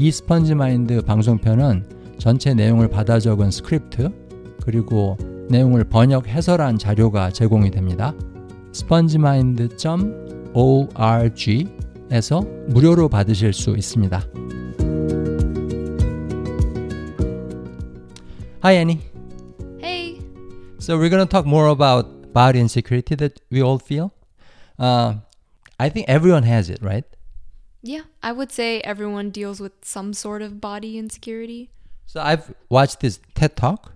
이 스펀지 마인드 방송편은 전체 내용을 받아 적은 스크립트 그리고 내용을 번역 해설한 자료가 제공이 됩니다. spongemind.org에서 무료로 받으실 수 있습니다. Hi Annie. Hey. So we're going to talk more about body insecurity that we all feel. Uh, I think everyone has it, right? Yeah, I would say everyone deals with some sort of body insecurity. So I've watched this TED talk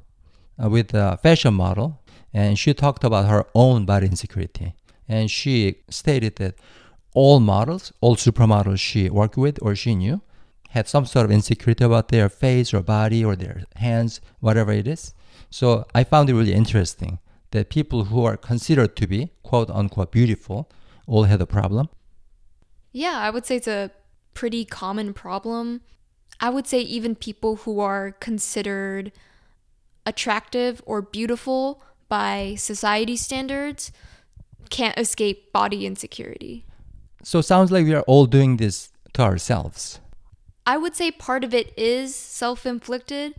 uh, with a fashion model, and she talked about her own body insecurity. And she stated that all models, all supermodels she worked with or she knew, had some sort of insecurity about their face or body or their hands, whatever it is. So I found it really interesting that people who are considered to be quote unquote beautiful all had a problem. Yeah, I would say it's a pretty common problem. I would say even people who are considered attractive or beautiful by society standards can't escape body insecurity. So sounds like we are all doing this to ourselves. I would say part of it is self inflicted,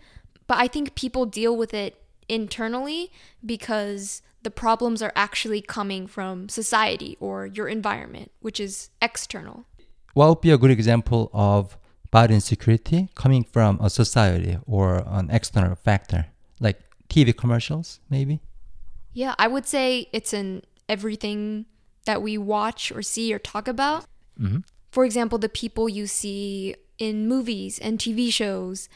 but I think people deal with it internally because the problems are actually coming from society or your environment, which is external. What would be a good example of body insecurity coming from a society or an external factor, like TV commercials, maybe? Yeah, I would say it's in everything that we watch or see or talk about. Mm-hmm. For example, the people you see in movies and TV shows,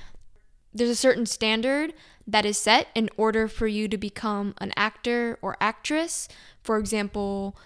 there's a certain standard that is set in order for you to become an actor or actress. For example,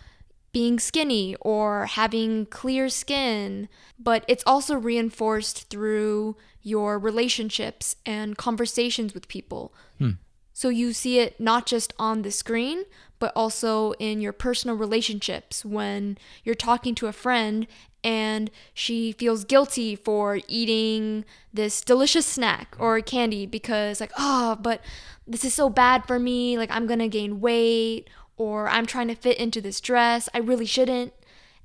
being skinny or having clear skin, but it's also reinforced through your relationships and conversations with people. Hmm. So you see it not just on the screen, but also in your personal relationships when you're talking to a friend and she feels guilty for eating this delicious snack or candy because like oh but this is so bad for me like i'm gonna gain weight or i'm trying to fit into this dress i really shouldn't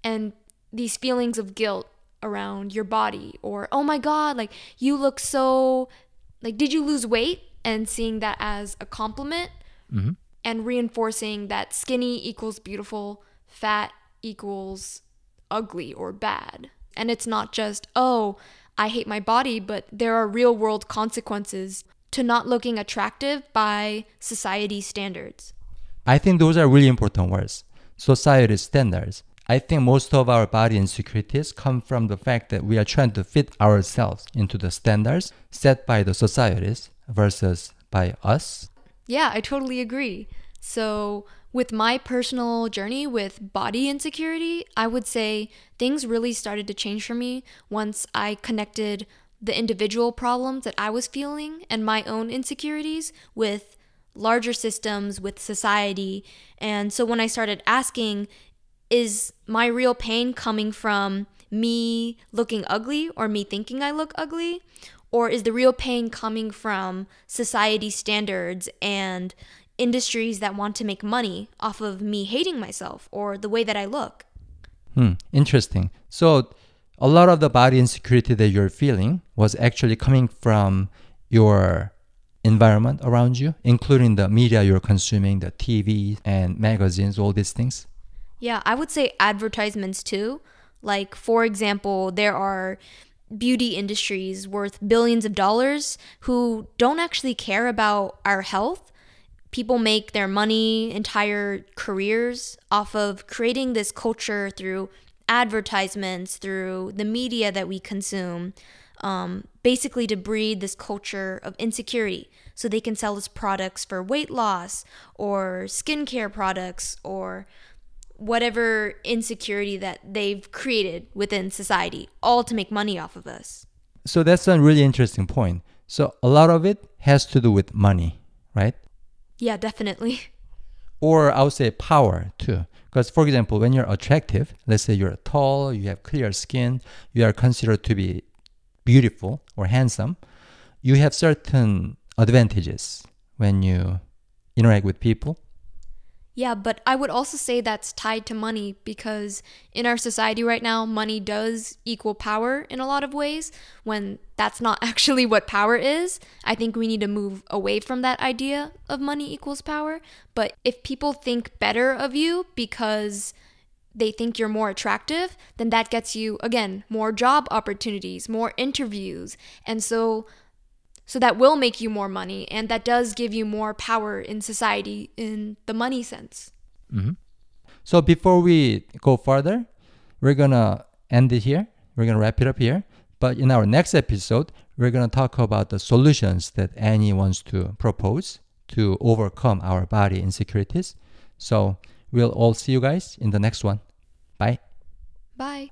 and these feelings of guilt around your body or oh my god like you look so like did you lose weight and seeing that as a compliment Mm-hmm. And reinforcing that skinny equals beautiful fat equals ugly or bad. And it's not just, oh, I hate my body, but there are real world consequences to not looking attractive by society standards. I think those are really important words. Society standards. I think most of our body insecurities come from the fact that we are trying to fit ourselves into the standards set by the societies versus by us. Yeah, I totally agree. So, with my personal journey with body insecurity, I would say things really started to change for me once I connected the individual problems that I was feeling and my own insecurities with larger systems, with society. And so when I started asking, is my real pain coming from me looking ugly or me thinking I look ugly? Or is the real pain coming from society standards and industries that want to make money off of me hating myself or the way that I look? Hmm, interesting. So, a lot of the body insecurity that you're feeling was actually coming from your environment around you, including the media you're consuming, the TV and magazines, all these things. Yeah, I would say advertisements too. Like, for example, there are beauty industries worth billions of dollars who don't actually care about our health. People make their money, entire careers off of creating this culture through advertisements, through the media that we consume, um, basically to breed this culture of insecurity. So they can sell us products for weight loss or skincare products or whatever insecurity that they've created within society, all to make money off of us. So, that's a really interesting point. So, a lot of it has to do with money, right? Yeah, definitely. Or I would say power too. Because, for example, when you're attractive, let's say you're tall, you have clear skin, you are considered to be beautiful or handsome, you have certain advantages when you interact with people. Yeah, but I would also say that's tied to money because in our society right now, money does equal power in a lot of ways when that's not actually what power is. I think we need to move away from that idea of money equals power. But if people think better of you because they think you're more attractive, then that gets you, again, more job opportunities, more interviews. And so so that will make you more money and that does give you more power in society in the money sense. Mm-hmm. So before we go further, we're gonna end it here. We're gonna wrap it up here. But in our next episode, we're gonna talk about the solutions that Annie wants to propose to overcome our body insecurities. So we'll all see you guys in the next one. Bye. Bye.